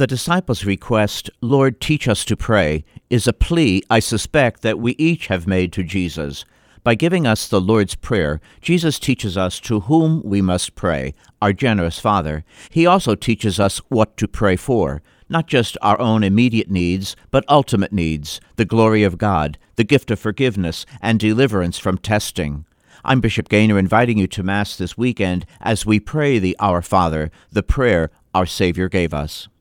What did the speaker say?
The disciples' request, Lord, teach us to pray, is a plea I suspect that we each have made to Jesus. By giving us the Lord's Prayer, Jesus teaches us to whom we must pray, our generous Father. He also teaches us what to pray for, not just our own immediate needs, but ultimate needs, the glory of God, the gift of forgiveness, and deliverance from testing. I'm Bishop Gaynor inviting you to Mass this weekend as we pray the Our Father, the prayer our Savior gave us.